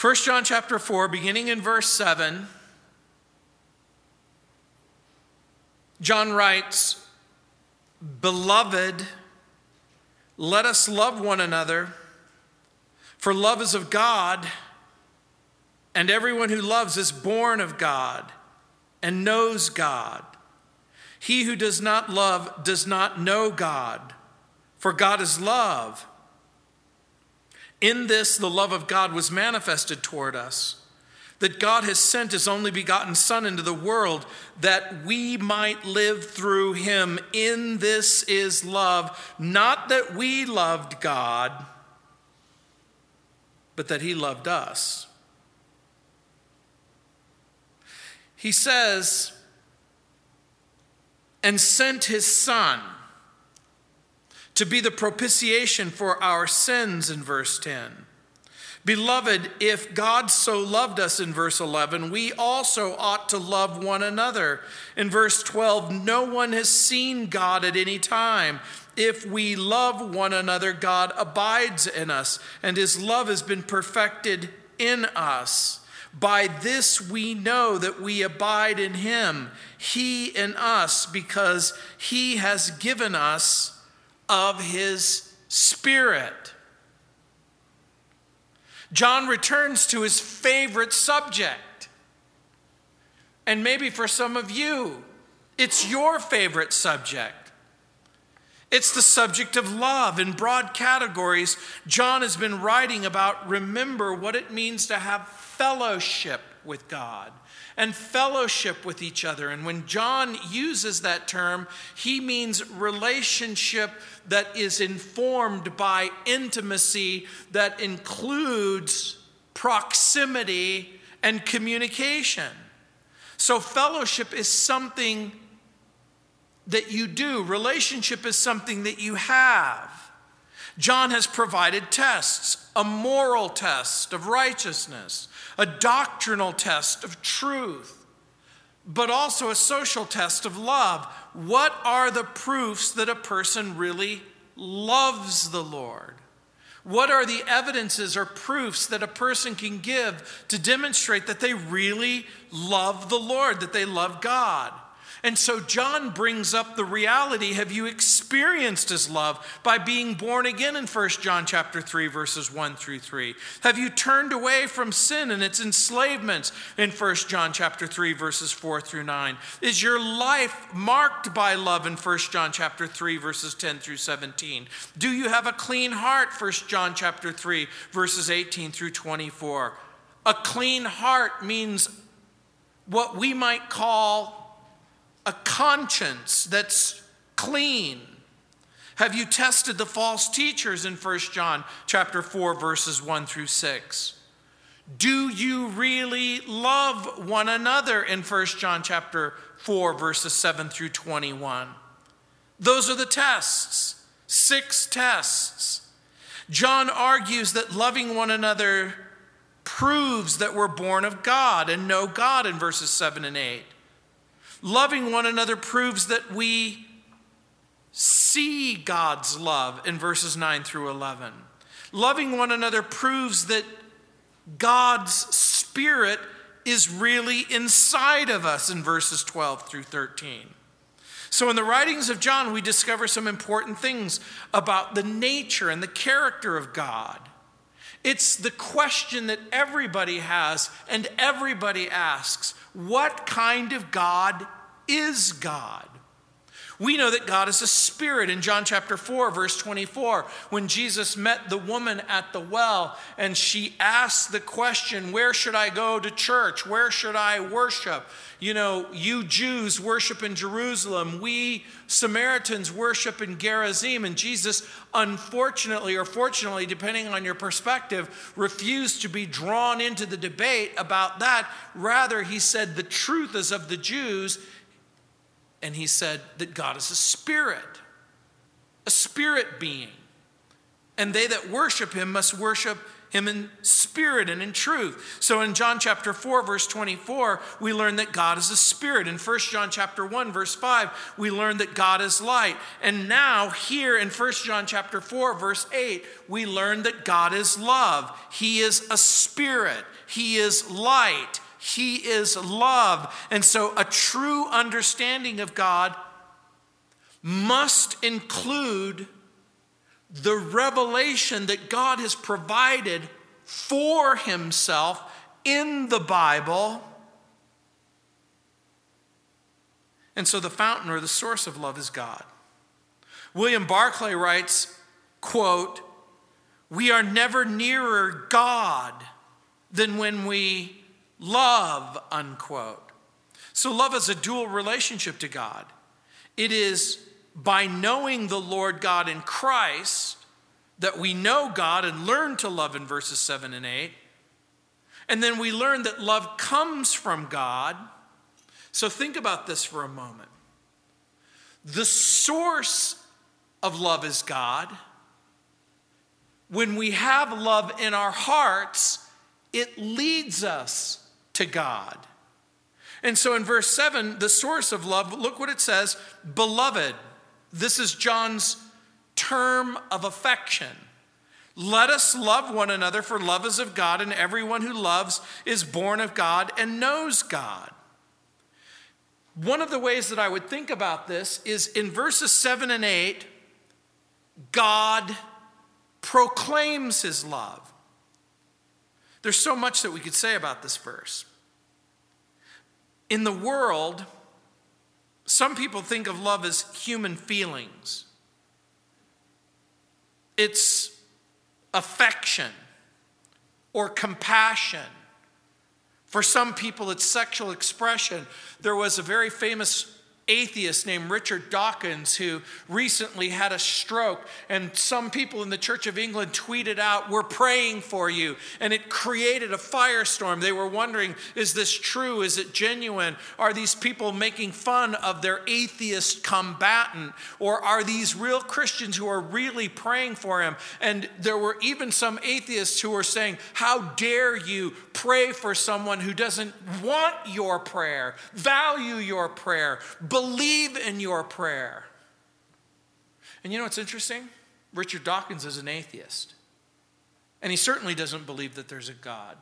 1 John chapter 4, beginning in verse 7, John writes, Beloved, let us love one another, for love is of God, and everyone who loves is born of God and knows God. He who does not love does not know God, for God is love. In this, the love of God was manifested toward us, that God has sent his only begotten Son into the world that we might live through him. In this is love, not that we loved God, but that he loved us. He says, and sent his Son to be the propitiation for our sins in verse 10. Beloved, if God so loved us in verse 11, we also ought to love one another. In verse 12, no one has seen God at any time. If we love one another, God abides in us, and his love has been perfected in us. By this we know that we abide in him, he in us, because he has given us of his spirit. John returns to his favorite subject. And maybe for some of you, it's your favorite subject. It's the subject of love. In broad categories, John has been writing about remember what it means to have fellowship with God and fellowship with each other. And when John uses that term, he means relationship that is informed by intimacy that includes proximity and communication. So, fellowship is something that you do, relationship is something that you have. John has provided tests a moral test of righteousness, a doctrinal test of truth, but also a social test of love. What are the proofs that a person really loves the Lord? What are the evidences or proofs that a person can give to demonstrate that they really love the Lord, that they love God? And so John brings up the reality have you experienced his love by being born again in 1 John chapter 3 verses 1 through 3? Have you turned away from sin and its enslavements in 1 John chapter 3 verses 4 through 9? Is your life marked by love in 1 John chapter 3 verses 10 through 17? Do you have a clean heart 1 John chapter 3 verses 18 through 24? A clean heart means what we might call a conscience that's clean? Have you tested the false teachers in 1 John chapter 4 verses 1 through 6? Do you really love one another in 1 John chapter 4 verses 7 through 21? Those are the tests. Six tests. John argues that loving one another proves that we're born of God and know God in verses 7 and 8. Loving one another proves that we see God's love in verses 9 through 11. Loving one another proves that God's Spirit is really inside of us in verses 12 through 13. So, in the writings of John, we discover some important things about the nature and the character of God. It's the question that everybody has and everybody asks what kind of God is God? We know that God is a spirit in John chapter 4, verse 24. When Jesus met the woman at the well and she asked the question, Where should I go to church? Where should I worship? You know, you Jews worship in Jerusalem. We Samaritans worship in Gerizim. And Jesus, unfortunately or fortunately, depending on your perspective, refused to be drawn into the debate about that. Rather, he said, The truth is of the Jews and he said that God is a spirit, a spirit being. And they that worship him must worship him in spirit and in truth. So in John chapter 4 verse 24, we learn that God is a spirit. In 1 John chapter 1 verse 5, we learn that God is light. And now here in 1 John chapter 4 verse 8, we learn that God is love. He is a spirit. He is light. He is love. And so a true understanding of God must include the revelation that God has provided for himself in the Bible. And so the fountain or the source of love is God. William Barclay writes, quote, "We are never nearer God than when we love," unquote. So love is a dual relationship to God. It is by knowing the Lord God in Christ that we know God and learn to love in verses 7 and 8. And then we learn that love comes from God. So think about this for a moment. The source of love is God. When we have love in our hearts, it leads us to God. And so in verse 7, the source of love, look what it says Beloved, this is John's term of affection. Let us love one another, for love is of God, and everyone who loves is born of God and knows God. One of the ways that I would think about this is in verses 7 and 8, God proclaims his love. There's so much that we could say about this verse. In the world, some people think of love as human feelings, it's affection or compassion. For some people, it's sexual expression. There was a very famous atheist named Richard Dawkins who recently had a stroke. And some people in the Church of England tweeted out, We're praying for you. And it created a firestorm. They were wondering, Is this true? Is it genuine? Are these people making fun of their atheist combatant? Or are these real Christians who are really praying for him? And there were even some atheists who were saying, How dare you pray for someone who doesn't want your prayer, value your prayer, believe in your prayer. And you know what's interesting? Richard Dawkins is an atheist. And he certainly doesn't believe that there's a God.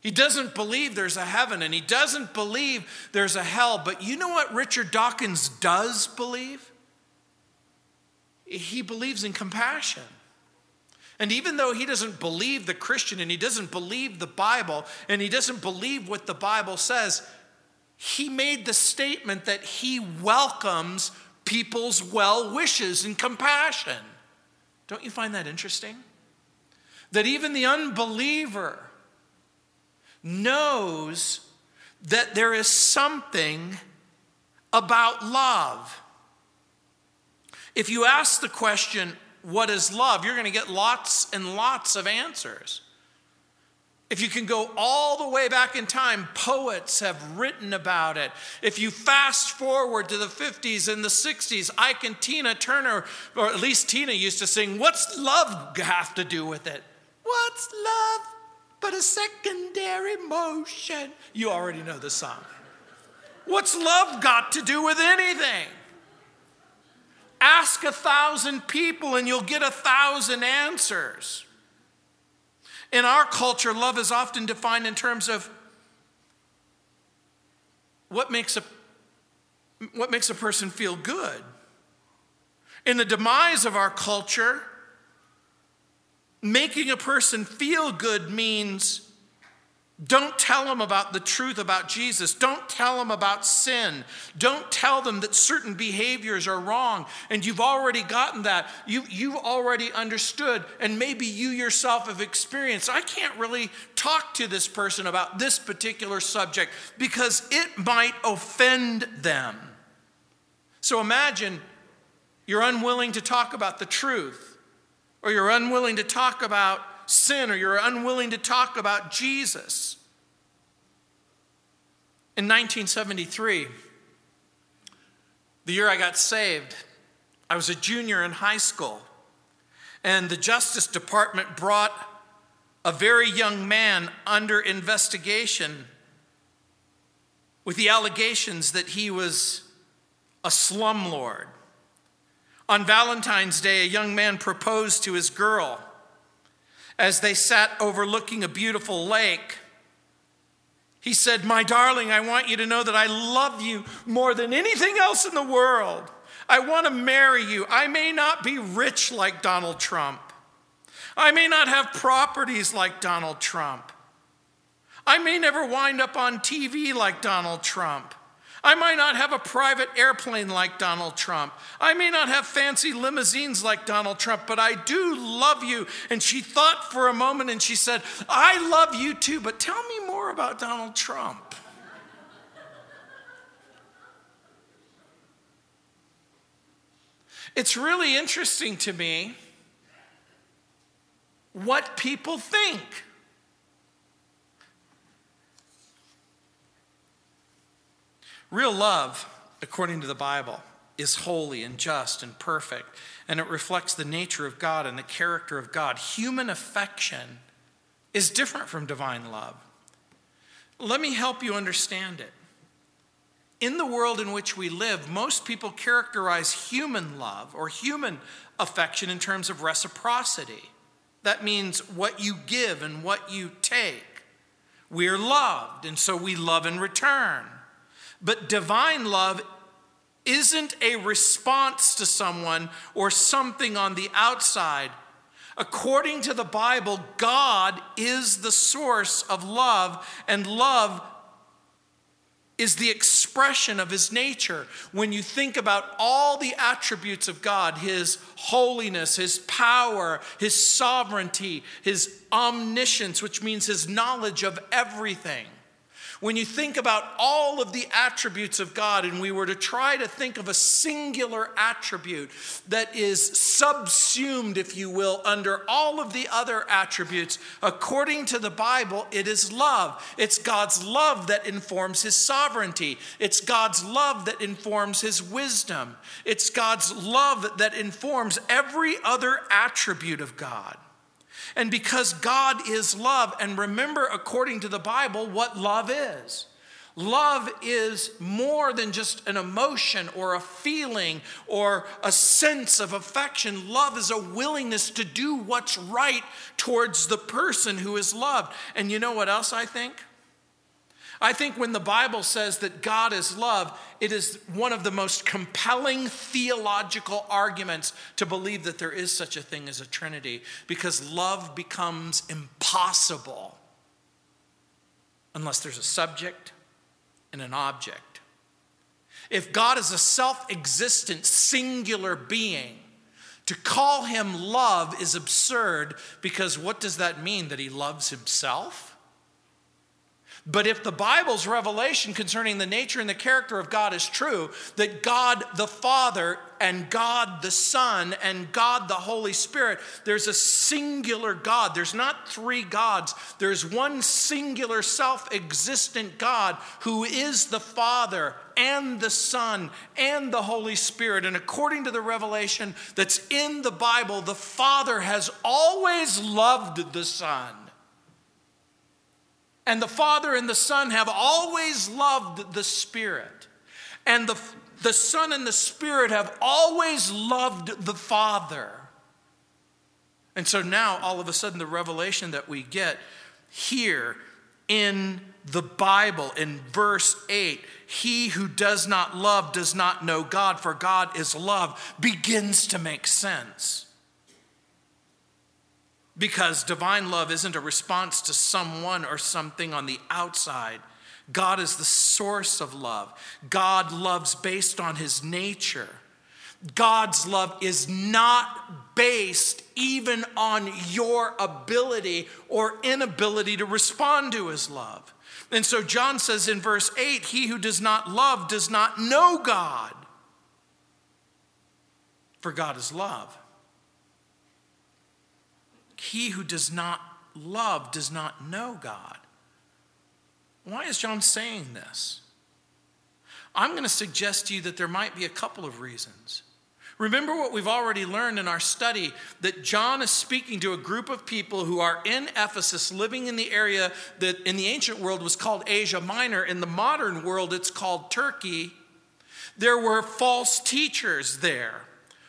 He doesn't believe there's a heaven and he doesn't believe there's a hell. But you know what Richard Dawkins does believe? He believes in compassion. And even though he doesn't believe the Christian and he doesn't believe the Bible and he doesn't believe what the Bible says, he made the statement that he welcomes people's well wishes and compassion. Don't you find that interesting? That even the unbeliever knows that there is something about love. If you ask the question, what is love, you're going to get lots and lots of answers. If you can go all the way back in time, poets have written about it. If you fast forward to the 50s and the 60s, Ike and Tina Turner, or at least Tina used to sing, What's love have to do with it? What's love but a secondary motion? You already know the song. What's love got to do with anything? Ask a thousand people and you'll get a thousand answers. In our culture, love is often defined in terms of what makes a, what makes a person feel good. In the demise of our culture, making a person feel good means don't tell them about the truth about Jesus. Don't tell them about sin. Don't tell them that certain behaviors are wrong. And you've already gotten that. You, you've already understood. And maybe you yourself have experienced. I can't really talk to this person about this particular subject because it might offend them. So imagine you're unwilling to talk about the truth, or you're unwilling to talk about sin or you're unwilling to talk about Jesus. In 1973, the year I got saved, I was a junior in high school, and the Justice Department brought a very young man under investigation with the allegations that he was a slumlord. On Valentine's Day, a young man proposed to his girl as they sat overlooking a beautiful lake. He said, My darling, I want you to know that I love you more than anything else in the world. I want to marry you. I may not be rich like Donald Trump. I may not have properties like Donald Trump. I may never wind up on TV like Donald Trump. I might not have a private airplane like Donald Trump. I may not have fancy limousines like Donald Trump, but I do love you. And she thought for a moment and she said, I love you too, but tell me more about Donald Trump. It's really interesting to me what people think. Real love, according to the Bible, is holy and just and perfect, and it reflects the nature of God and the character of God. Human affection is different from divine love. Let me help you understand it. In the world in which we live, most people characterize human love or human affection in terms of reciprocity. That means what you give and what you take. We're loved, and so we love in return. But divine love isn't a response to someone or something on the outside. According to the Bible, God is the source of love, and love is the expression of his nature. When you think about all the attributes of God, his holiness, his power, his sovereignty, his omniscience, which means his knowledge of everything, when you think about all of the attributes of God, and we were to try to think of a singular attribute that is subsumed, if you will, under all of the other attributes, according to the Bible, it is love. It's God's love that informs his sovereignty, it's God's love that informs his wisdom, it's God's love that informs every other attribute of God. And because God is love, and remember, according to the Bible, what love is. Love is more than just an emotion or a feeling or a sense of affection. Love is a willingness to do what's right towards the person who is loved. And you know what else I think? I think when the Bible says that God is love, it is one of the most compelling theological arguments to believe that there is such a thing as a Trinity because love becomes impossible unless there's a subject and an object. If God is a self existent, singular being, to call him love is absurd because what does that mean? That he loves himself? But if the Bible's revelation concerning the nature and the character of God is true, that God the Father and God the Son and God the Holy Spirit, there's a singular God. There's not three gods, there's one singular self existent God who is the Father and the Son and the Holy Spirit. And according to the revelation that's in the Bible, the Father has always loved the Son. And the Father and the Son have always loved the Spirit. And the, the Son and the Spirit have always loved the Father. And so now, all of a sudden, the revelation that we get here in the Bible, in verse 8, he who does not love does not know God, for God is love, begins to make sense. Because divine love isn't a response to someone or something on the outside. God is the source of love. God loves based on his nature. God's love is not based even on your ability or inability to respond to his love. And so John says in verse 8 He who does not love does not know God, for God is love. He who does not love does not know God. Why is John saying this? I'm going to suggest to you that there might be a couple of reasons. Remember what we've already learned in our study that John is speaking to a group of people who are in Ephesus, living in the area that in the ancient world was called Asia Minor. In the modern world, it's called Turkey. There were false teachers there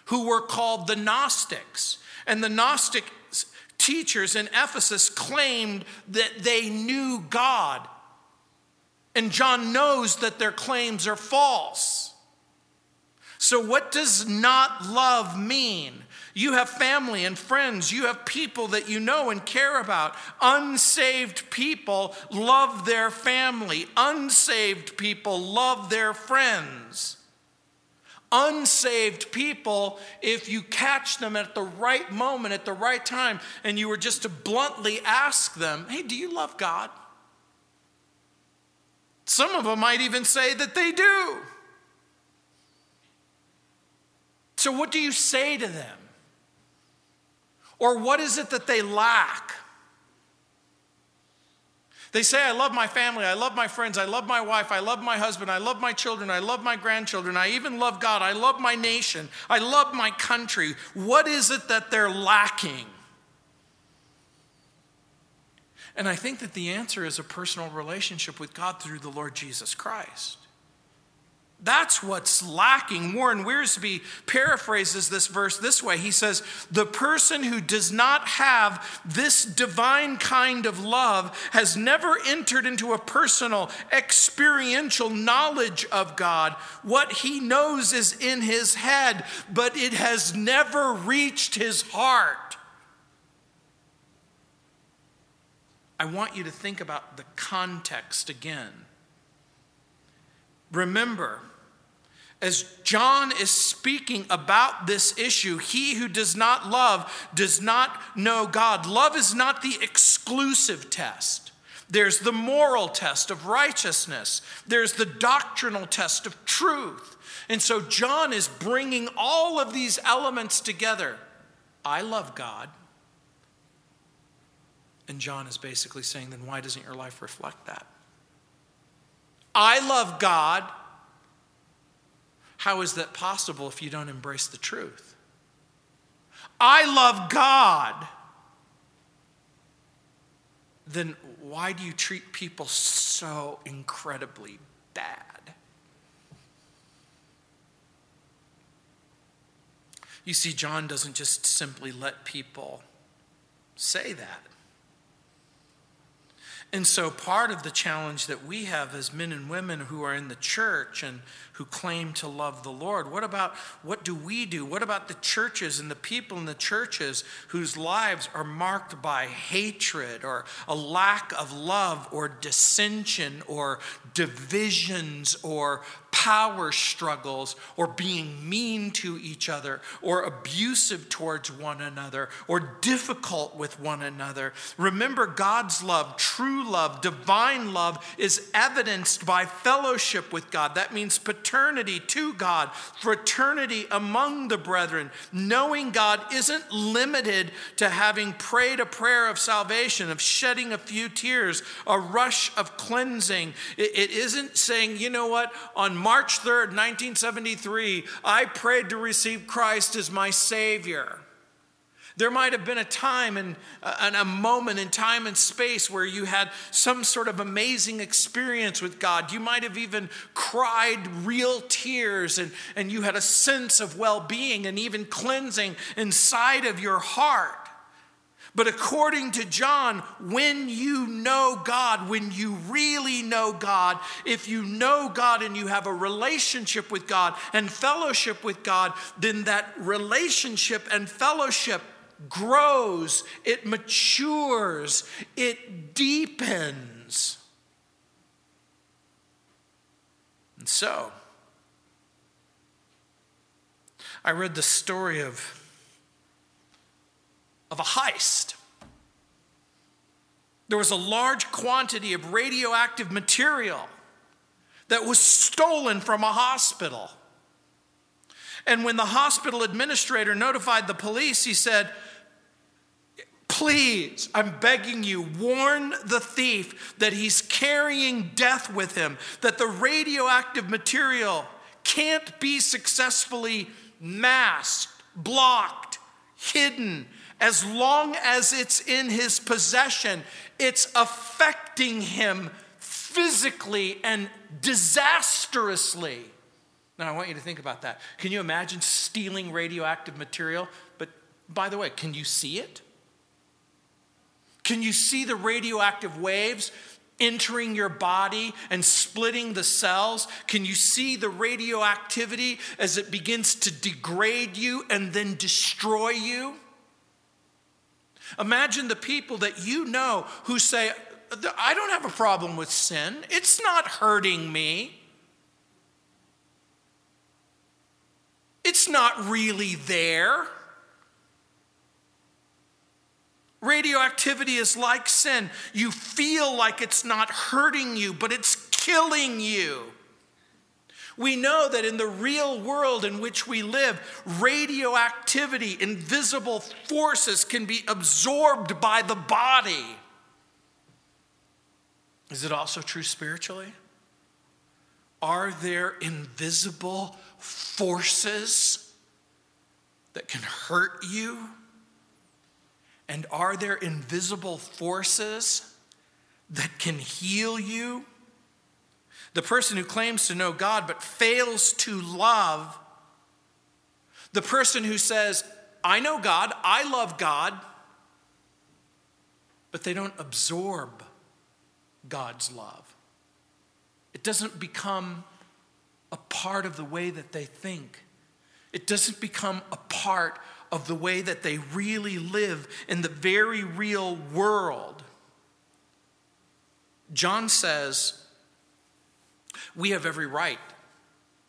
who were called the Gnostics. And the Gnostic teachers in Ephesus claimed that they knew God. And John knows that their claims are false. So, what does not love mean? You have family and friends. You have people that you know and care about. Unsaved people love their family. Unsaved people love their friends. Unsaved people, if you catch them at the right moment, at the right time, and you were just to bluntly ask them, Hey, do you love God? Some of them might even say that they do. So, what do you say to them? Or what is it that they lack? They say, I love my family, I love my friends, I love my wife, I love my husband, I love my children, I love my grandchildren, I even love God, I love my nation, I love my country. What is it that they're lacking? And I think that the answer is a personal relationship with God through the Lord Jesus Christ. That's what's lacking. Warren Wiersbe paraphrases this verse this way. He says, The person who does not have this divine kind of love has never entered into a personal, experiential knowledge of God. What he knows is in his head, but it has never reached his heart. I want you to think about the context again. Remember, as John is speaking about this issue, he who does not love does not know God. Love is not the exclusive test. There's the moral test of righteousness, there's the doctrinal test of truth. And so John is bringing all of these elements together. I love God. And John is basically saying, then why doesn't your life reflect that? I love God. How is that possible if you don't embrace the truth? I love God. Then why do you treat people so incredibly bad? You see, John doesn't just simply let people say that. And so, part of the challenge that we have as men and women who are in the church and who claim to love the Lord, what about what do we do? What about the churches and the people in the churches whose lives are marked by hatred or a lack of love or dissension or divisions or power struggles or being mean to each other or abusive towards one another or difficult with one another. Remember, God's love, true love, divine love, is evidenced by fellowship with God. That means paternity to God, fraternity among the brethren. Knowing God isn't limited to having prayed a prayer of salvation, of shedding a few tears, a rush of cleansing. It isn't saying, you know what, on March 3rd, 1973, I prayed to receive Christ as my Savior. There might have been a time and, uh, a moment in time and space where you had some sort of amazing experience with God. You might have even cried real tears and, and you had a sense of well being and even cleansing inside of your heart. But according to John, when you know God, when you really know God, if you know God and you have a relationship with God and fellowship with God, then that relationship and fellowship grows, it matures, it deepens. And so, I read the story of of a heist. There was a large quantity of radioactive material that was stolen from a hospital. And when the hospital administrator notified the police, he said, Please, I'm begging you, warn the thief that he's carrying death with him, that the radioactive material can't be successfully masked, blocked, hidden. As long as it's in his possession, it's affecting him physically and disastrously. Now, I want you to think about that. Can you imagine stealing radioactive material? But by the way, can you see it? Can you see the radioactive waves entering your body and splitting the cells? Can you see the radioactivity as it begins to degrade you and then destroy you? Imagine the people that you know who say, I don't have a problem with sin, it's not hurting me. It's not really there. Radioactivity is like sin. You feel like it's not hurting you, but it's killing you. We know that in the real world in which we live, radioactivity, invisible forces can be absorbed by the body. Is it also true spiritually? Are there invisible forces that can hurt you? And are there invisible forces that can heal you? The person who claims to know God but fails to love, the person who says, I know God, I love God, but they don't absorb God's love. It doesn't become a part of the way that they think. It doesn't become a part of the way that they really live in the very real world. John says, We have every right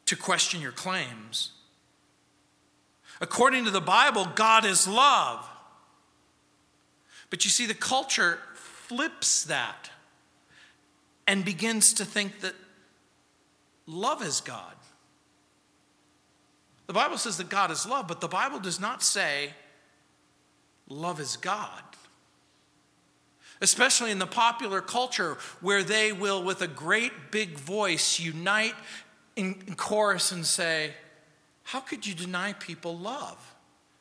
to question your claims. According to the Bible, God is love. But you see, the culture flips that and begins to think that love is God. The Bible says that God is love, but the Bible does not say love is God. Especially in the popular culture where they will, with a great big voice, unite in chorus and say, How could you deny people love?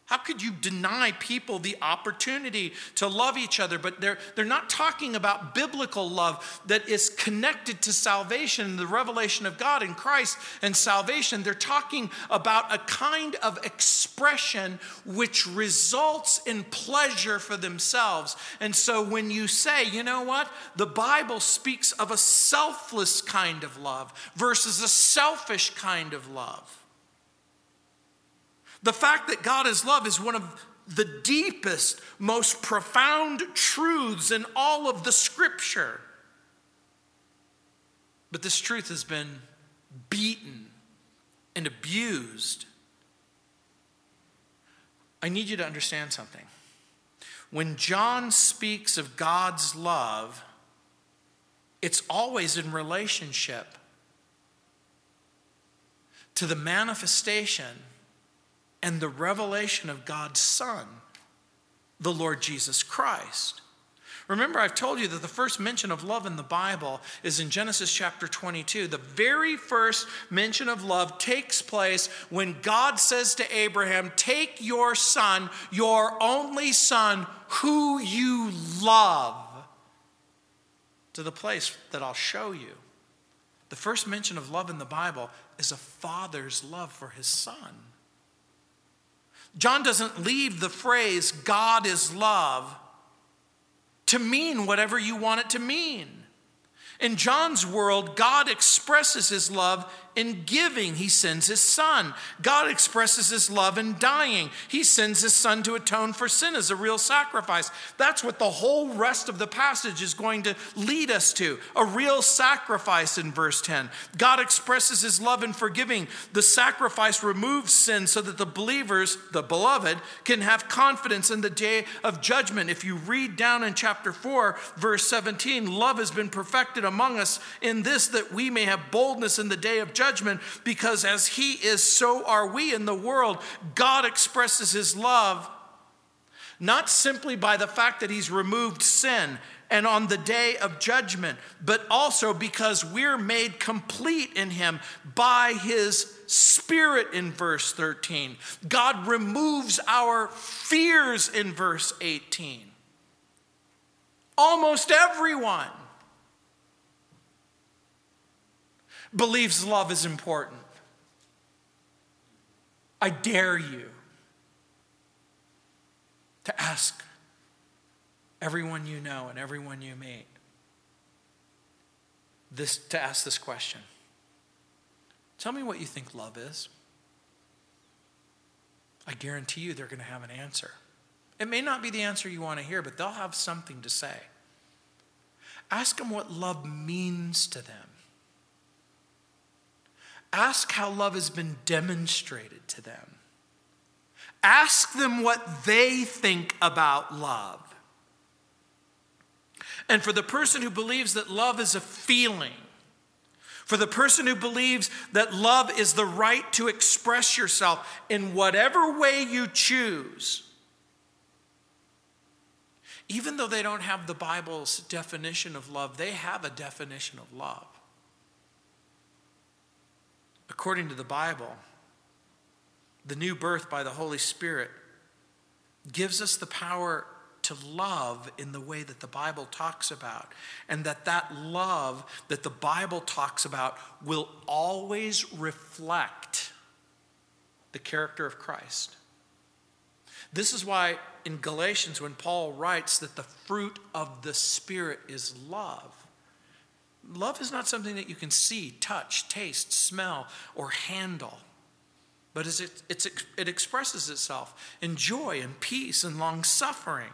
How could you deny people the opportunity to love each other? But they're, they're not talking about biblical love that is connected to salvation, the revelation of God in Christ and salvation. They're talking about a kind of expression which results in pleasure for themselves. And so when you say, you know what, the Bible speaks of a selfless kind of love versus a selfish kind of love. The fact that God is love is one of the deepest, most profound truths in all of the scripture. But this truth has been beaten and abused. I need you to understand something. When John speaks of God's love, it's always in relationship to the manifestation and the revelation of God's Son, the Lord Jesus Christ. Remember, I've told you that the first mention of love in the Bible is in Genesis chapter 22. The very first mention of love takes place when God says to Abraham, Take your son, your only son, who you love, to the place that I'll show you. The first mention of love in the Bible is a father's love for his son. John doesn't leave the phrase, God is love, to mean whatever you want it to mean. In John's world, God expresses his love in giving, he sends his son. God expresses his love in dying. He sends his son to atone for sin as a real sacrifice. That's what the whole rest of the passage is going to lead us to a real sacrifice in verse 10. God expresses his love in forgiving. The sacrifice removes sin so that the believers, the beloved, can have confidence in the day of judgment. If you read down in chapter 4, verse 17, love has been perfected among us in this that we may have boldness in the day of judgment judgment because as He is, so are we in the world. God expresses His love not simply by the fact that he's removed sin and on the day of judgment, but also because we're made complete in him by his spirit in verse 13. God removes our fears in verse 18. Almost everyone believes love is important. I dare you to ask everyone you know and everyone you meet this to ask this question. Tell me what you think love is. I guarantee you they're going to have an answer. It may not be the answer you want to hear, but they'll have something to say. Ask them what love means to them. Ask how love has been demonstrated to them. Ask them what they think about love. And for the person who believes that love is a feeling, for the person who believes that love is the right to express yourself in whatever way you choose, even though they don't have the Bible's definition of love, they have a definition of love. According to the Bible, the new birth by the Holy Spirit gives us the power to love in the way that the Bible talks about, and that that love that the Bible talks about will always reflect the character of Christ. This is why in Galatians, when Paul writes that the fruit of the Spirit is love, love is not something that you can see, touch, taste, smell, or handle but it, it expresses itself in joy and peace and long suffering.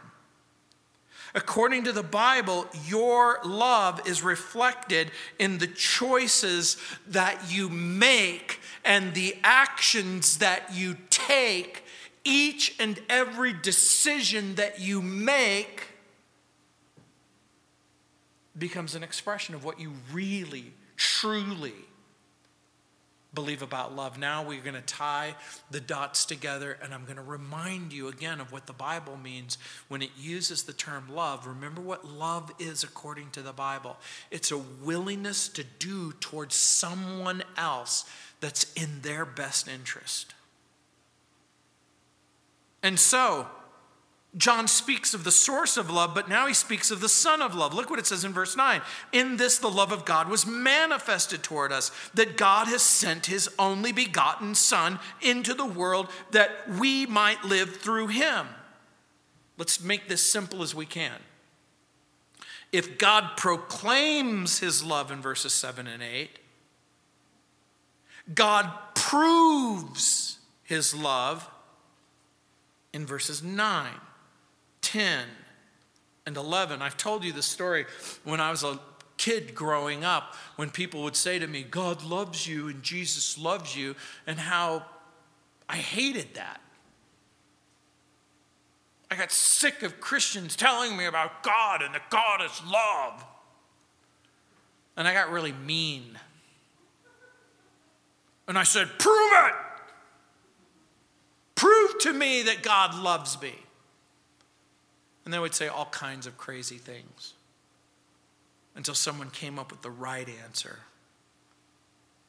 According to the Bible, your love is reflected in the choices that you make and the actions that you take. Each and every decision that you make becomes an expression of what you really, truly believe about love. Now we're going to tie the dots together, and I'm going to remind you again of what the Bible means when it uses the term love. Remember what love is according to the Bible it's a willingness to do towards someone else that's in their best interest. And so, John speaks of the source of love, but now he speaks of the Son of love. Look what it says in verse 9. In this, the love of God was manifested toward us, that God has sent his only begotten Son into the world that we might live through him. Let's make this simple as we can. If God proclaims his love in verses 7 and 8, God proves his love in verses 9. 10 and 11. I've told you the story when I was a kid growing up, when people would say to me, God loves you and Jesus loves you, and how I hated that. I got sick of Christians telling me about God and that God is love. And I got really mean. And I said, Prove it! Prove to me that God loves me. And they would say all kinds of crazy things until someone came up with the right answer.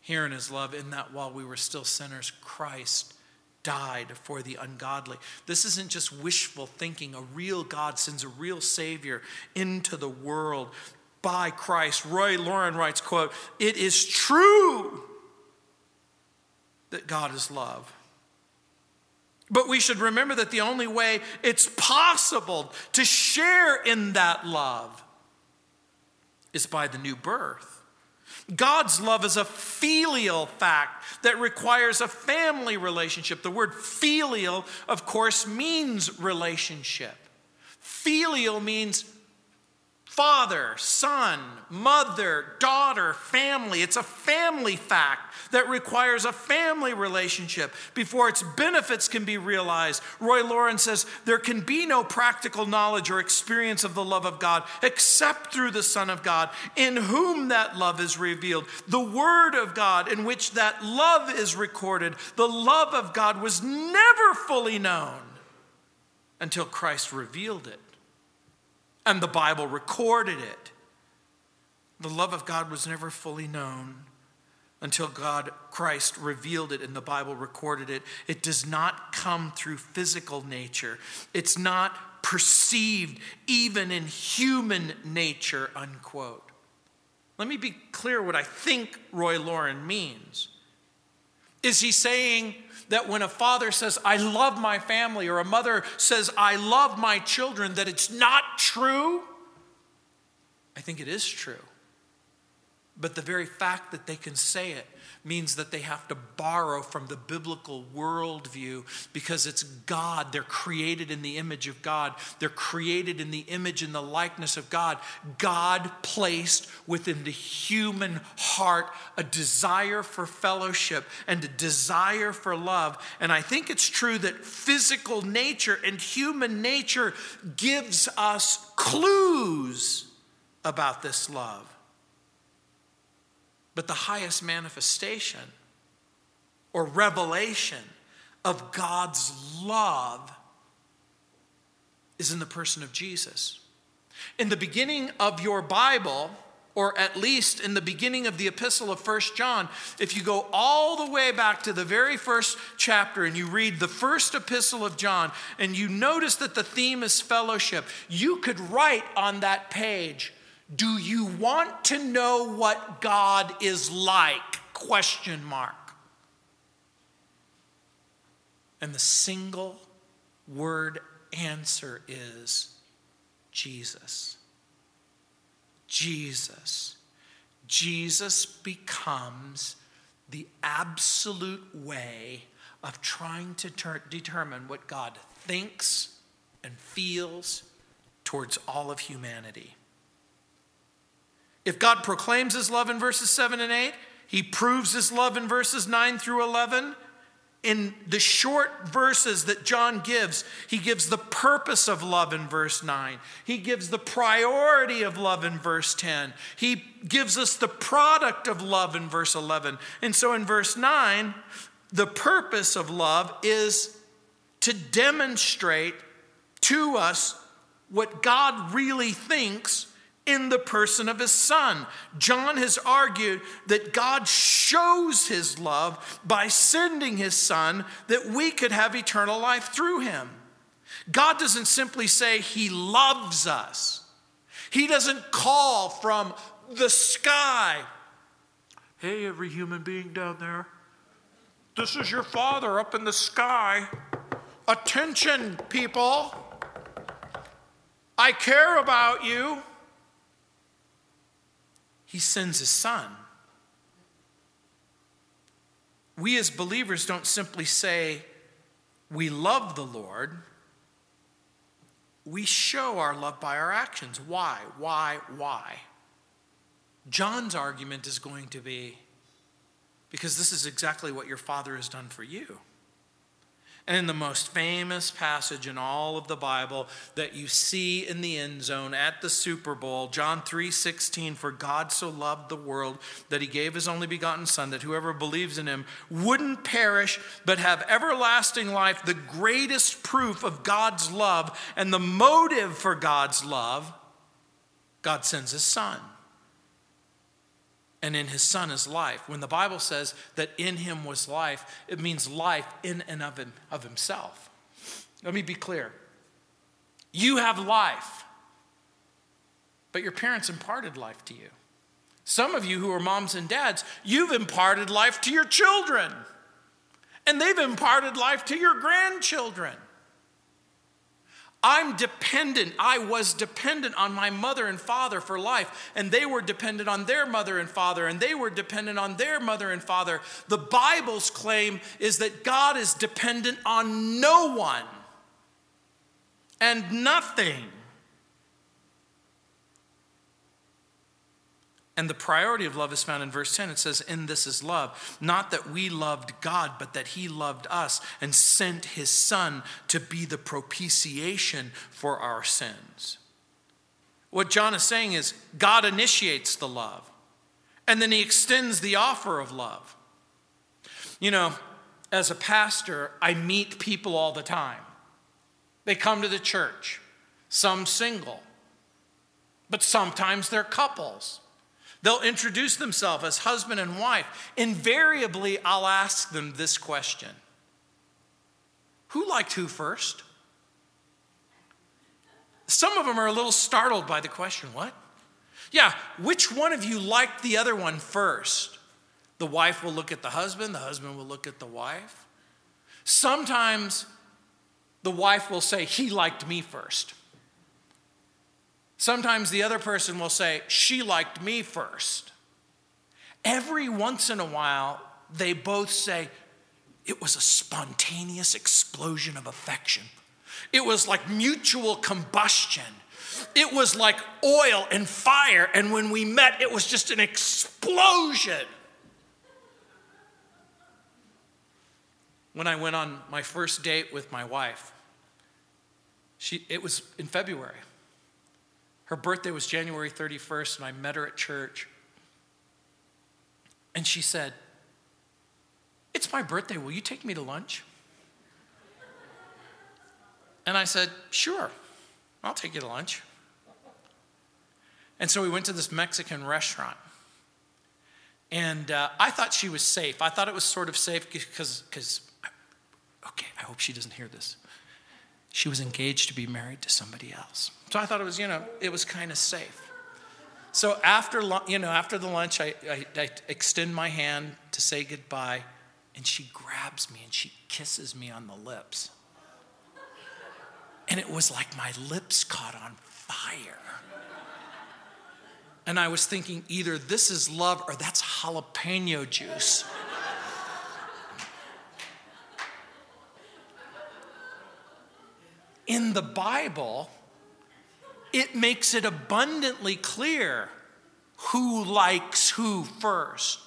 Here in his love, in that while we were still sinners, Christ died for the ungodly. This isn't just wishful thinking. A real God sends a real Savior into the world by Christ. Roy Laurin writes, quote, It is true that God is love. But we should remember that the only way it's possible to share in that love is by the new birth. God's love is a filial fact that requires a family relationship. The word filial, of course, means relationship. Filial means father, son, mother, daughter, family. It's a family fact that requires a family relationship before its benefits can be realized. Roy Laurin says there can be no practical knowledge or experience of the love of God except through the Son of God, in whom that love is revealed. The Word of God, in which that love is recorded, the love of God was never fully known until Christ revealed it and the Bible recorded it. The love of God was never fully known until God, Christ, revealed it and the Bible recorded it. It does not come through physical nature, it's not perceived even in human nature, unquote. Let me be clear what I think Roy Laurin means. Is he saying that when a father says, I love my family, or a mother says, I love my children, that it's not true? I think it is true. But the very fact that they can say it means that they have to borrow from the biblical worldview because it's God. They're created in the image of God, they're created in the image and the likeness of God. God placed within the human heart a desire for fellowship and a desire for love. And I think it's true that physical nature and human nature gives us clues about this love. But the highest manifestation or revelation of God's love is in the person of Jesus. In the beginning of your Bible, or at least in the beginning of the epistle of First John, if you go all the way back to the very first chapter and you read the first epistle of John and you notice that the theme is fellowship, you could write on that page, do you want to know what God is like? Question mark. And the single word answer is Jesus. Jesus. Jesus becomes the absolute way of trying to ter- determine what God thinks and feels towards all of humanity. If God proclaims his love in verses 7 and 8, he proves his love in verses 9 through 11. In the short verses that John gives, he gives the purpose of love in verse 9. He gives the priority of love in verse 10. He gives us the product of love in verse 11. And so in verse 9, the purpose of love is to demonstrate to us what God really thinks in the person of his son. John has argued that God shows his love by sending his son that we could have eternal life through him. God doesn't simply say he loves us, he doesn't call from the sky. Hey, every human being down there, this is your father up in the sky. Attention, people. I care about you. He sends his son. We as believers don't simply say, we love the Lord. We show our love by our actions. Why? Why? Why? John's argument is going to be because this is exactly what your father has done for you. And in the most famous passage in all of the Bible that you see in the end zone at the Super Bowl, John 3 16, for God so loved the world that he gave his only begotten Son, that whoever believes in him wouldn't perish but have everlasting life. The greatest proof of God's love and the motive for God's love, God sends his Son and in his son is life. When the Bible says that in him was life, it means life in and of, him, of himself. Let me be clear. You have life, but your parents imparted life to you. Some of you who are moms and dads, you've imparted life to your children, and they've imparted life to your grandchildren. I'm dependent. I was dependent on my mother and father for life, and they were dependent on their mother and father, and they were dependent on their mother and father. The Bible's claim is that God is dependent on no one and nothing. And the priority of love is found in verse 10. It says, In this is love. Not that we loved God, but that He loved us and sent His Son to be the propitiation for our sins. What John is saying is, God initiates the love, and then He extends the offer of love. You know, as a pastor, I meet people all the time. They come to the church, some single, but sometimes they're couples. They'll introduce themselves as husband and wife. Invariably, I'll ask them this question Who liked who first? Some of them are a little startled by the question what? Yeah, which one of you liked the other one first? The wife will look at the husband, the husband will look at the wife. Sometimes the wife will say, He liked me first. Sometimes the other person will say, She liked me first. Every once in a while, they both say, It was a spontaneous explosion of affection. It was like mutual combustion. It was like oil and fire. And when we met, it was just an explosion. When I went on my first date with my wife, she, it was in February. Her birthday was January 31st, and I met her at church. And she said, It's my birthday. Will you take me to lunch? And I said, Sure, I'll take you to lunch. And so we went to this Mexican restaurant. And uh, I thought she was safe. I thought it was sort of safe because, okay, I hope she doesn't hear this. She was engaged to be married to somebody else. So I thought it was, you know, it was kind of safe. So after, you know, after the lunch, I, I, I extend my hand to say goodbye, and she grabs me and she kisses me on the lips. And it was like my lips caught on fire. And I was thinking either this is love or that's jalapeno juice. In the Bible, it makes it abundantly clear who likes who first.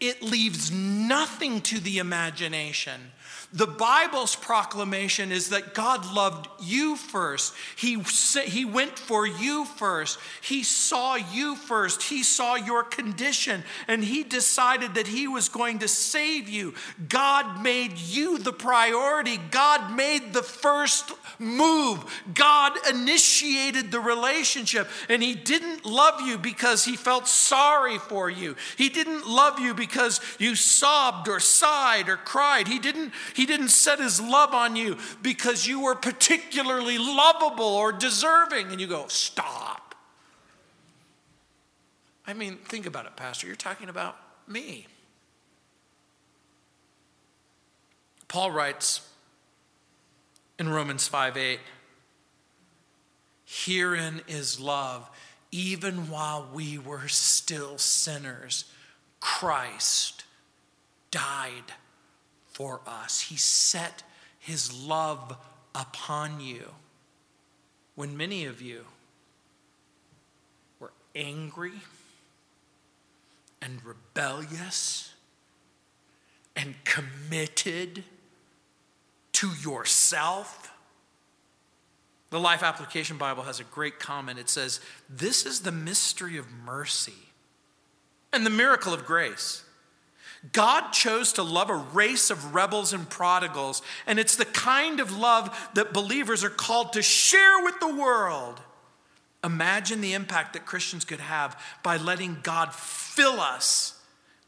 It leaves nothing to the imagination. The Bible's proclamation is that God loved you first. He, he went for you first. He saw you first. He saw your condition and He decided that He was going to save you. God made you the priority. God made the first move. God initiated the relationship and He didn't love you because He felt sorry for you. He didn't love you because you sobbed or sighed or cried. He didn't. He didn't set his love on you because you were particularly lovable or deserving. And you go, stop. I mean, think about it, Pastor. You're talking about me. Paul writes in Romans 5 8, Herein is love, even while we were still sinners, Christ died for us. He set his love upon you when many of you were angry and rebellious and committed to yourself. The Life Application Bible has a great comment. It says, This is the mystery of mercy and the miracle of grace. God chose to love a race of rebels and prodigals, and it's the kind of love that believers are called to share with the world. Imagine the impact that Christians could have by letting God fill us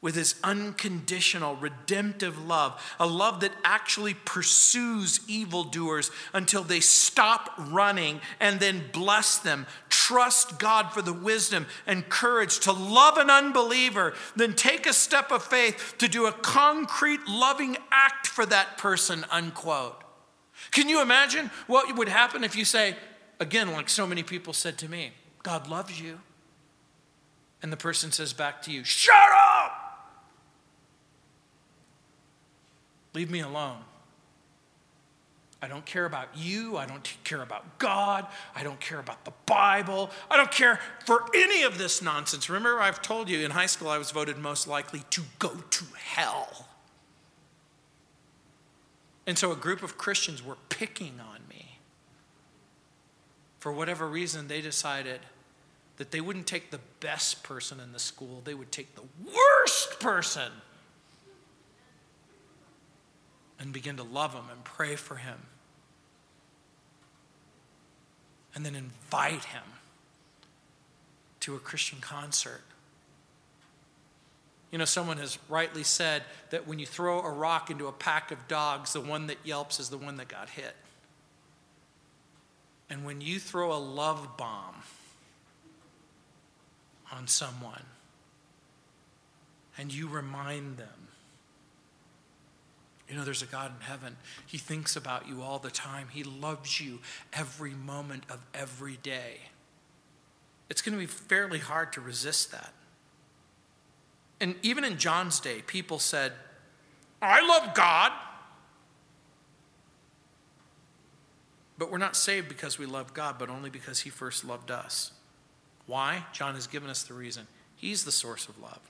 with his unconditional, redemptive love, a love that actually pursues evildoers until they stop running and then bless them. Trust God for the wisdom and courage to love an unbeliever, then take a step of faith to do a concrete, loving act for that person, unquote. Can you imagine what would happen if you say, again, like so many people said to me, God loves you? And the person says back to you, Shut up! Leave me alone. I don't care about you. I don't care about God. I don't care about the Bible. I don't care for any of this nonsense. Remember, I've told you in high school I was voted most likely to go to hell. And so a group of Christians were picking on me. For whatever reason, they decided that they wouldn't take the best person in the school, they would take the worst person begin to love him and pray for him. and then invite him to a Christian concert. You know, someone has rightly said that when you throw a rock into a pack of dogs, the one that yelps is the one that got hit. And when you throw a love bomb on someone and you remind them, you know, there's a God in heaven. He thinks about you all the time. He loves you every moment of every day. It's going to be fairly hard to resist that. And even in John's day, people said, I love God. But we're not saved because we love God, but only because He first loved us. Why? John has given us the reason. He's the source of love.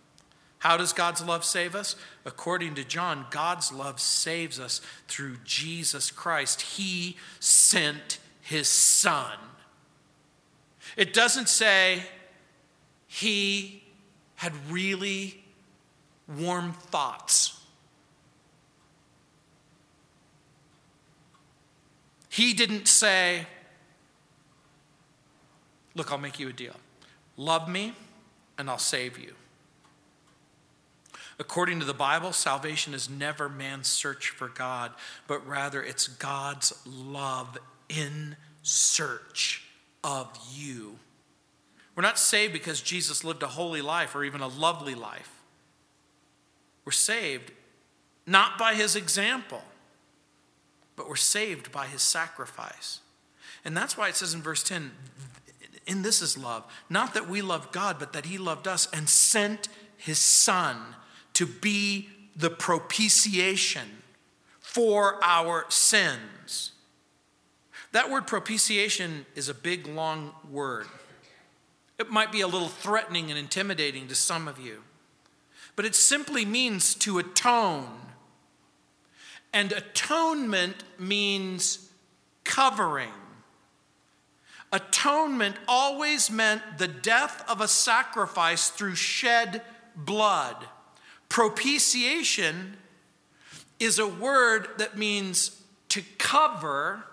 How does God's love save us? According to John, God's love saves us through Jesus Christ. He sent His Son. It doesn't say He had really warm thoughts. He didn't say, Look, I'll make you a deal. Love me, and I'll save you. According to the Bible, salvation is never man's search for God, but rather it's God's love in search of you. We're not saved because Jesus lived a holy life or even a lovely life. We're saved not by his example, but we're saved by his sacrifice. And that's why it says in verse 10 in this is love, not that we loved God, but that he loved us and sent his son to be the propitiation for our sins. That word propitiation is a big, long word. It might be a little threatening and intimidating to some of you, but it simply means to atone and atonement means covering. Atonement always meant the death of a sacrifice through shed blood. Propitiation is a word that means to cover,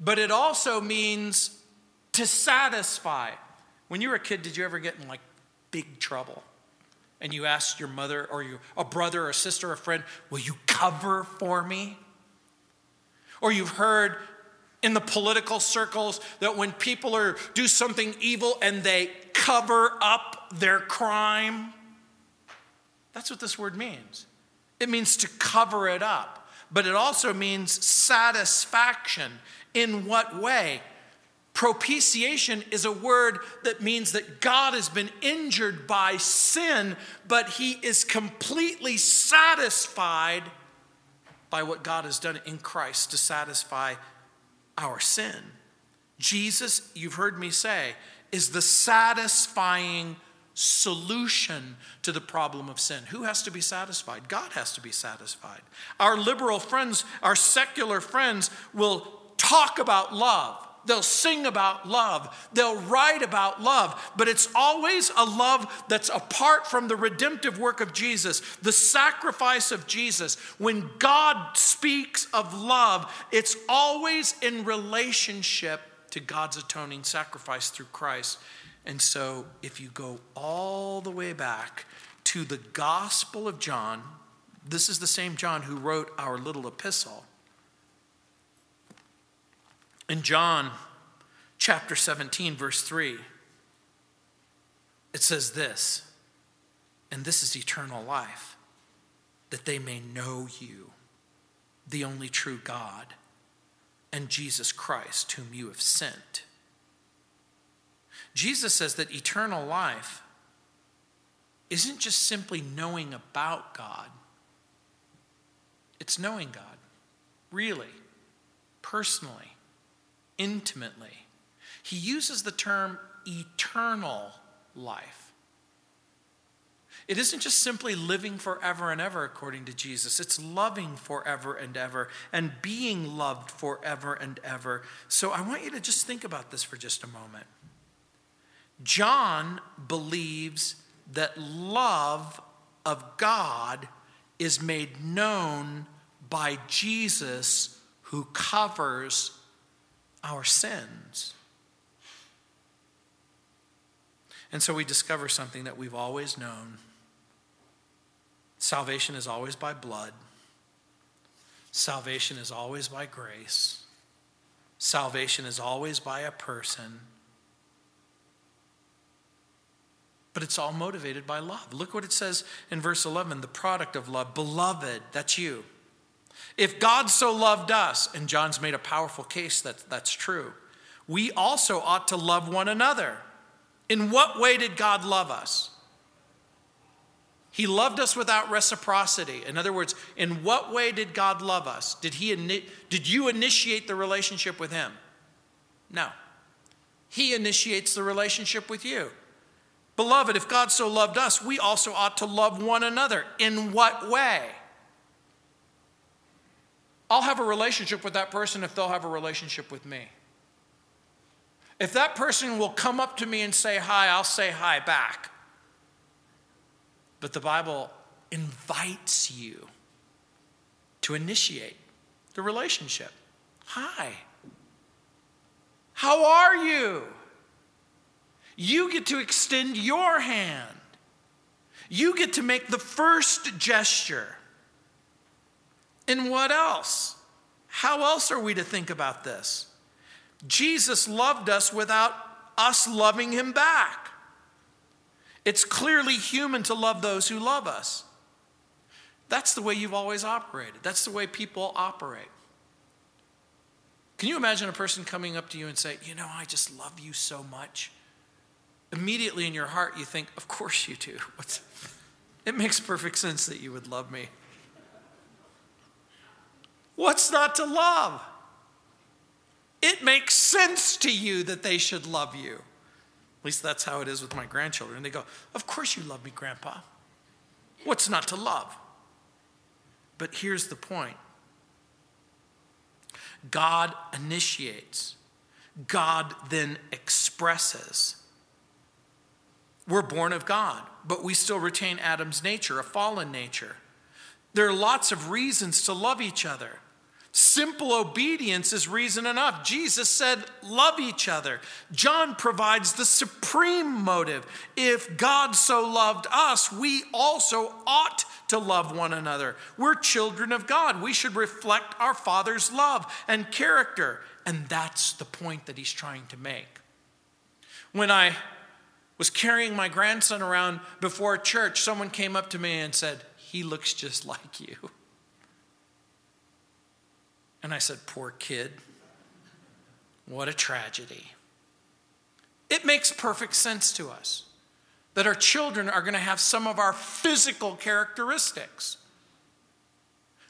but it also means to satisfy. When you were a kid, did you ever get in like big trouble? and you asked your mother or your, a brother or a sister or a friend, Will you cover for me? Or you've heard in the political circles that when people are do something evil and they cover up their crime that's what this word means. It means to cover it up but it also means satisfaction. In what way? Propitiation is a word that means that God has been injured by sin, but he is completely satisfied by what God has done in Christ to satisfy our sin. Jesus, you've heard me say, is the satisfying solution to the problem of sin. Who has to be satisfied? God has to be satisfied. Our liberal friends, our secular friends will talk about love They'll sing about love. They'll write about love. But it's always a love that's apart from the redemptive work of Jesus, the sacrifice of Jesus. When God speaks of love, it's always in relationship to God's atoning sacrifice through Christ. And so if you go all the way back to the Gospel of John, this is the same John who wrote our little epistle. In John chapter 17, verse 3, it says this, and this is eternal life, that they may know you, the only true God, and Jesus Christ, whom you have sent. Jesus says that eternal life isn't just simply knowing about God, it's knowing God, really, personally intimately. He uses the term eternal life. It isn't just simply living forever and ever, according to Jesus. It's loving forever and ever and being loved forever and ever. So I want you to just think about this for just a moment. John believes that love of God is made known by Jesus who covers our sins. And so we discover something that we've always known. Salvation is always by blood, salvation is always by grace, salvation is always by a person. But it's all motivated by love. Look what it says in verse 11 the product of love. Beloved, that's you. If God so loved us, and John's made a powerful case that that's true, we also ought to love one another. In what way did God love us? He loved us without reciprocity. In other words, in what way did God love us? Did, he, did you initiate the relationship with Him? No. He initiates the relationship with you. Beloved, if God so loved us, we also ought to love one another. In what way? I'll have a relationship with that person if they'll have a relationship with me. If that person will come up to me and say hi, I'll say hi back. But the Bible invites you to initiate the relationship. Hi. How are you? You get to extend your hand. You get to make the first gesture. And what else? How else are we to think about this? Jesus loved us without us loving him back. It's clearly human to love those who love us. That's the way you've always operated. That's the way people operate. Can you imagine a person coming up to you and say, You know, I just love you so much? Immediately in your heart, you think, Of course you do. What's, it makes perfect sense that you would love me. What's not to love? It makes sense to you that they should love you. At least that's how it is with my grandchildren. They go, Of course you love me, Grandpa. What's not to love? But here's the point God initiates, God then expresses. We're born of God, but we still retain Adam's nature, a fallen nature. There are lots of reasons to love each other. Simple obedience is reason enough. Jesus said, Love each other. John provides the supreme motive. If God so loved us, we also ought to love one another. We're children of God. We should reflect our Father's love and character. And that's the point that he's trying to make. When I was carrying my grandson around before church, someone came up to me and said, He looks just like you. And I said, Poor kid. What a tragedy. It makes perfect sense to us that our children are going to have some of our physical characteristics.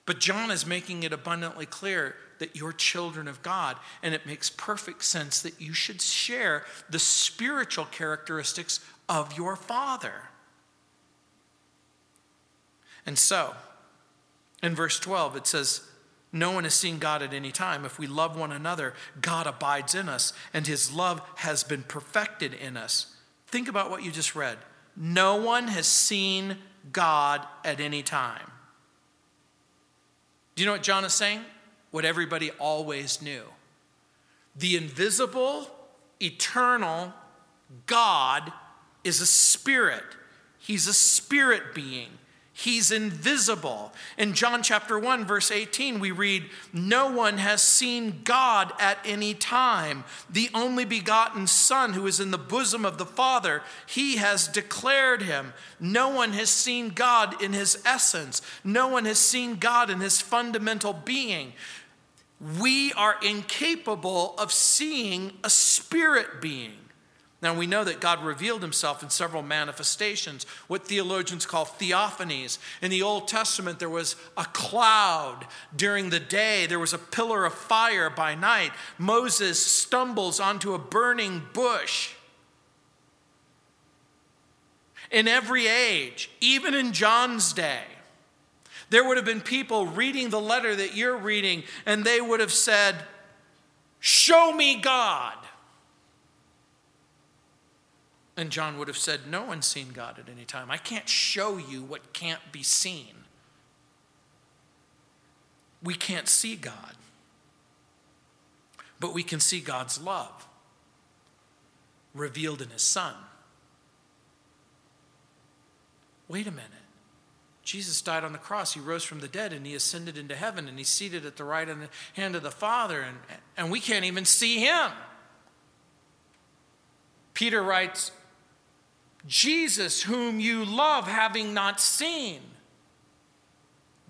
But John is making it abundantly clear that you're children of God, and it makes perfect sense that you should share the spiritual characteristics of your Father. And so, in verse 12, it says, no one has seen God at any time. If we love one another, God abides in us, and his love has been perfected in us. Think about what you just read. No one has seen God at any time. Do you know what John is saying? What everybody always knew. The invisible, eternal God is a spirit, He's a spirit being. He's invisible. In John chapter 1, verse 18, we read, No one has seen God at any time. The only begotten Son who is in the bosom of the Father, he has declared him. No one has seen God in his essence, no one has seen God in his fundamental being. We are incapable of seeing a spirit being. Now, we know that God revealed himself in several manifestations, what theologians call theophanies. In the Old Testament, there was a cloud during the day, there was a pillar of fire by night. Moses stumbles onto a burning bush. In every age, even in John's day, there would have been people reading the letter that you're reading, and they would have said, Show me God. And John would have said, No one's seen God at any time. I can't show you what can't be seen. We can't see God, but we can see God's love revealed in His Son. wait a minute. Jesus died on the cross. He rose from the dead and he ascended into heaven and he's seated at the right hand of the Father, and, and we can't even see him. Peter writes, Jesus, whom you love, having not seen.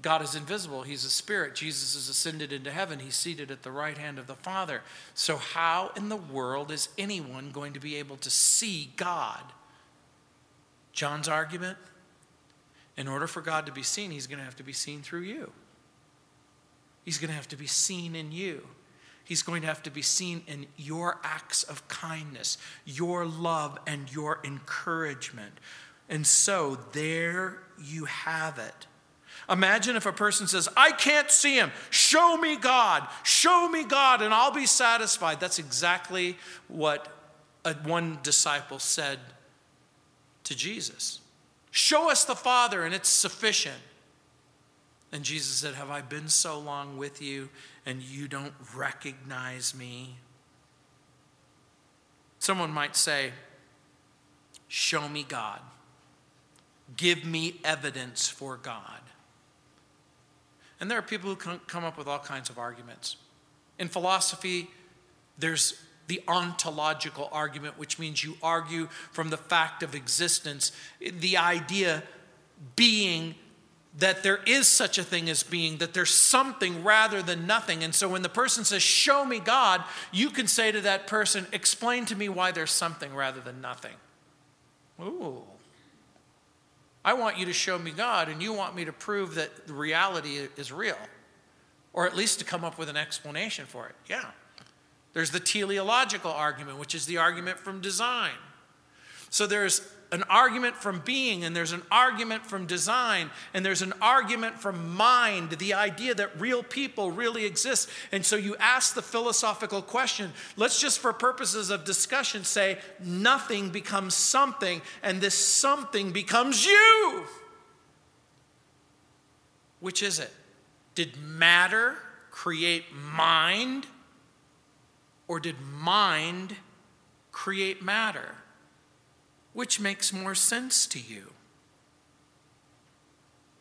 God is invisible. He's a spirit. Jesus is ascended into heaven. He's seated at the right hand of the Father. So, how in the world is anyone going to be able to see God? John's argument in order for God to be seen, he's going to have to be seen through you. He's going to have to be seen in you. He's going to have to be seen in your acts of kindness, your love, and your encouragement. And so there you have it. Imagine if a person says, I can't see him. Show me God. Show me God, and I'll be satisfied. That's exactly what one disciple said to Jesus. Show us the Father, and it's sufficient. And Jesus said, Have I been so long with you, and you don't recognize me? Someone might say, Show me God. Give me evidence for God. And there are people who come up with all kinds of arguments. In philosophy, there's the ontological argument, which means you argue from the fact of existence, the idea being that there is such a thing as being, that there's something rather than nothing. And so when the person says, Show me God, you can say to that person, Explain to me why there's something rather than nothing. Ooh. I want you to show me God, and you want me to prove that the reality is real, or at least to come up with an explanation for it. Yeah. There's the teleological argument, which is the argument from design. So there's an argument from being, and there's an argument from design, and there's an argument from mind, the idea that real people really exist. And so you ask the philosophical question let's just, for purposes of discussion, say nothing becomes something, and this something becomes you. Which is it? Did matter create mind, or did mind create matter? Which makes more sense to you?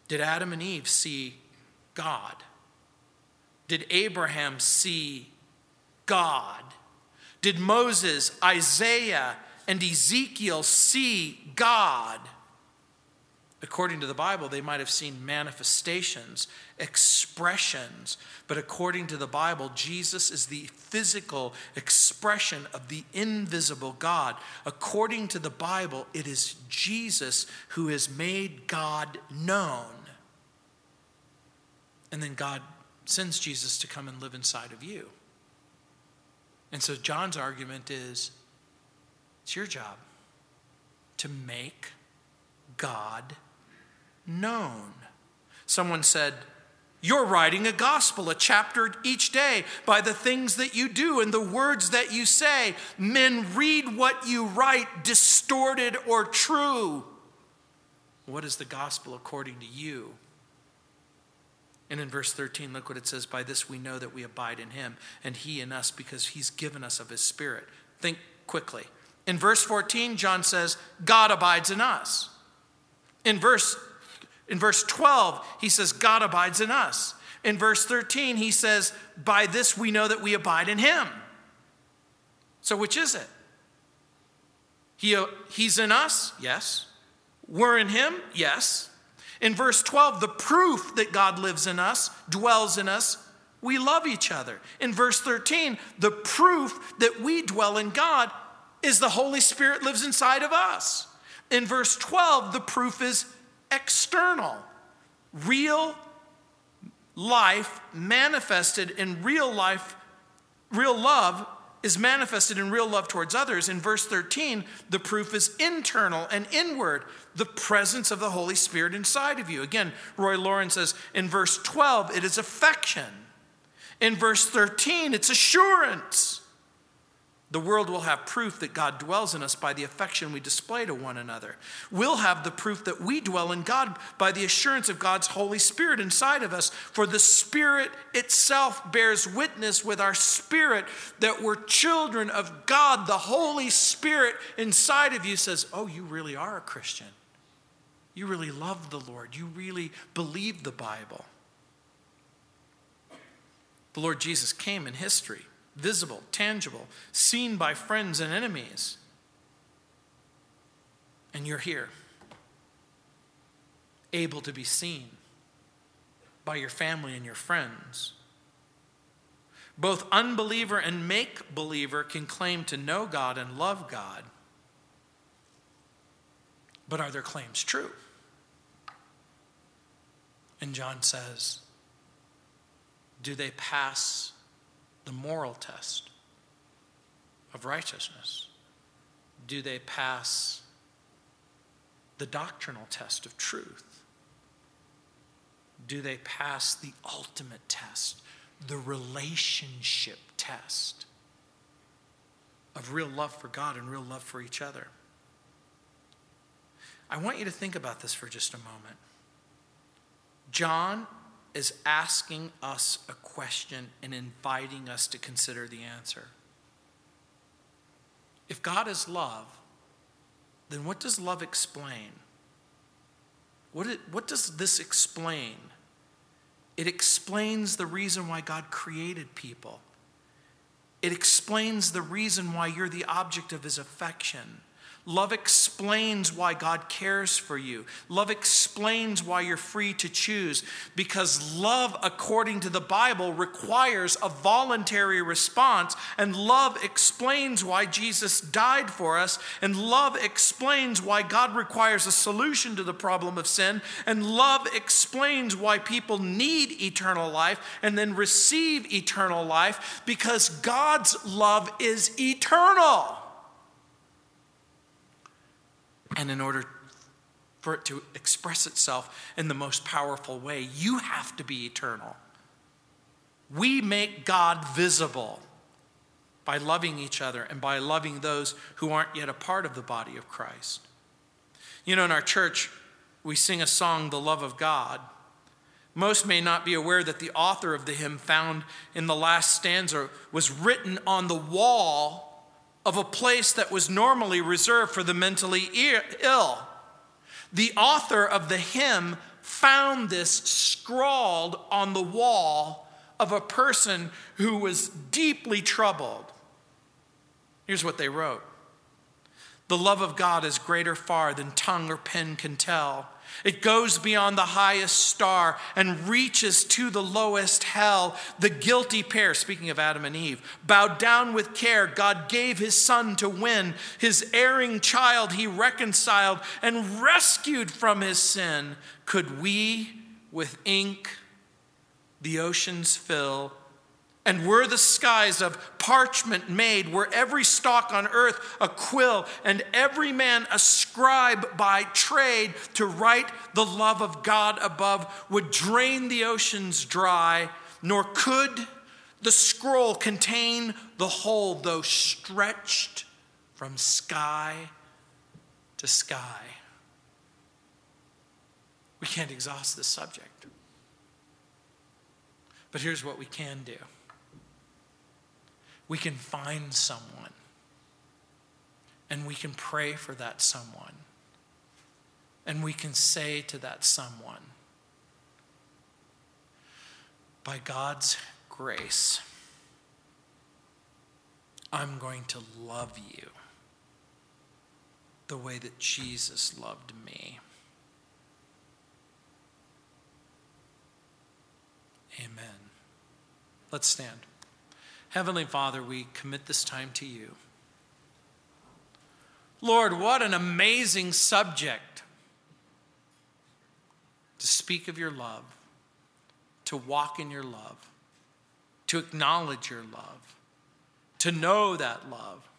Did Adam and Eve see God? Did Abraham see God? Did Moses, Isaiah, and Ezekiel see God? According to the Bible, they might have seen manifestations, expressions, but according to the Bible, Jesus is the physical expression of the invisible God. According to the Bible, it is Jesus who has made God known. And then God sends Jesus to come and live inside of you. And so John's argument is it's your job to make God known. Someone said, You're writing a gospel, a chapter each day, by the things that you do and the words that you say. Men read what you write, distorted or true. What is the gospel according to you? And in verse 13, look what it says By this we know that we abide in him, and he in us, because he's given us of his spirit. Think quickly. In verse 14, John says, God abides in us. In verse in verse 12, he says, God abides in us. In verse 13, he says, By this we know that we abide in him. So, which is it? He, uh, he's in us? Yes. We're in him? Yes. In verse 12, the proof that God lives in us, dwells in us, we love each other. In verse 13, the proof that we dwell in God is the Holy Spirit lives inside of us. In verse 12, the proof is external. Real life manifested in real life, real love is manifested in real love towards others. In verse 13, the proof is internal and inward, the presence of the Holy Spirit inside of you. Again, Roy Laurin says in verse 12, it is affection. In verse 13, it's assurance. The world will have proof that God dwells in us by the affection we display to one another. We'll have the proof that we dwell in God by the assurance of God's Holy Spirit inside of us. For the Spirit itself bears witness with our spirit that we're children of God. The Holy Spirit inside of you says, Oh, you really are a Christian. You really love the Lord. You really believe the Bible. The Lord Jesus came in history, visible, tangible, seen by friends and enemies. And you're here, able to be seen by your family and your friends. Both unbeliever and make believer can claim to know God and love God. But are their claims true? And John says, do they pass the moral test of righteousness? Do they pass the doctrinal test of truth? Do they pass the ultimate test, the relationship test of real love for God and real love for each other? I want you to think about this for just a moment. John is asking us a question and inviting us to consider the answer. If God is love, then what does love explain? What, it, what does this explain? It explains the reason why God created people. It explains the reason why you're the object of his affection. Love explains why God cares for you. Love explains why you're free to choose because love, according to the Bible, requires a voluntary response. And love explains why Jesus died for us. And love explains why God requires a solution to the problem of sin. And love explains why people need eternal life and then receive eternal life because God's love is eternal. And in order for it to express itself in the most powerful way, you have to be eternal. We make God visible by loving each other and by loving those who aren't yet a part of the body of Christ. You know, in our church, we sing a song, The Love of God. Most may not be aware that the author of the hymn found in the last stanza was written on the wall of a place that was normally reserved for the mentally ill. The author of the hymn found this scrawled on the wall of a person who was deeply troubled. Here's what they wrote The love of God is greater far than tongue or pen can tell. It goes beyond the highest star and reaches to the lowest hell. The guilty pair, speaking of Adam and Eve, bowed down with care. God gave his son to win. His erring child he reconciled and rescued from his sin. Could we, with ink, the oceans fill? And were the skies of parchment made, were every stalk on earth a quill, and every man a scribe by trade to write the love of God above, would drain the oceans dry, nor could the scroll contain the whole, though stretched from sky to sky. We can't exhaust this subject. But here's what we can do we can find someone and we can pray for that someone. And we can say to that someone, by God's grace, I'm going to love you the way that Jesus loved me. Amen. Let's stand. Heavenly Father, we commit this time to you. Lord, what an amazing subject to speak of your love, to walk in your love, to acknowledge your love, to know that love,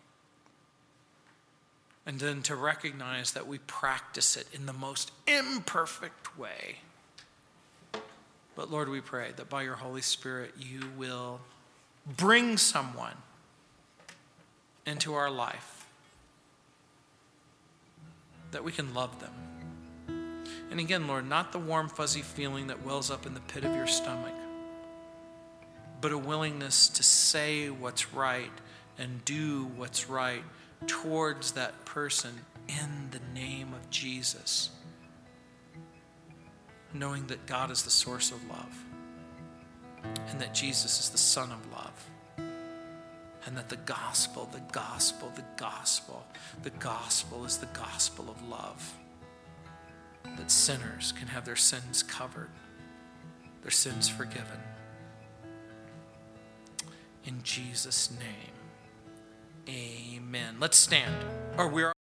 and then to recognize that we practice it in the most imperfect way. But Lord, we pray that by your Holy Spirit you will bring someone into our life that we can love them. And again, Lord, not the warm, fuzzy feeling that wells up in the pit of your stomach, but a willingness to say what's right and do what's right towards that person in the name of Jesus. knowing that God is the source of love and that Jesus is the Son of love and that the gospel, the gospel, the gospel, the gospel is the gospel of love. That sinners can have their sins covered, their sins forgiven. In Jesus' name, amen. Let's stand. Or we're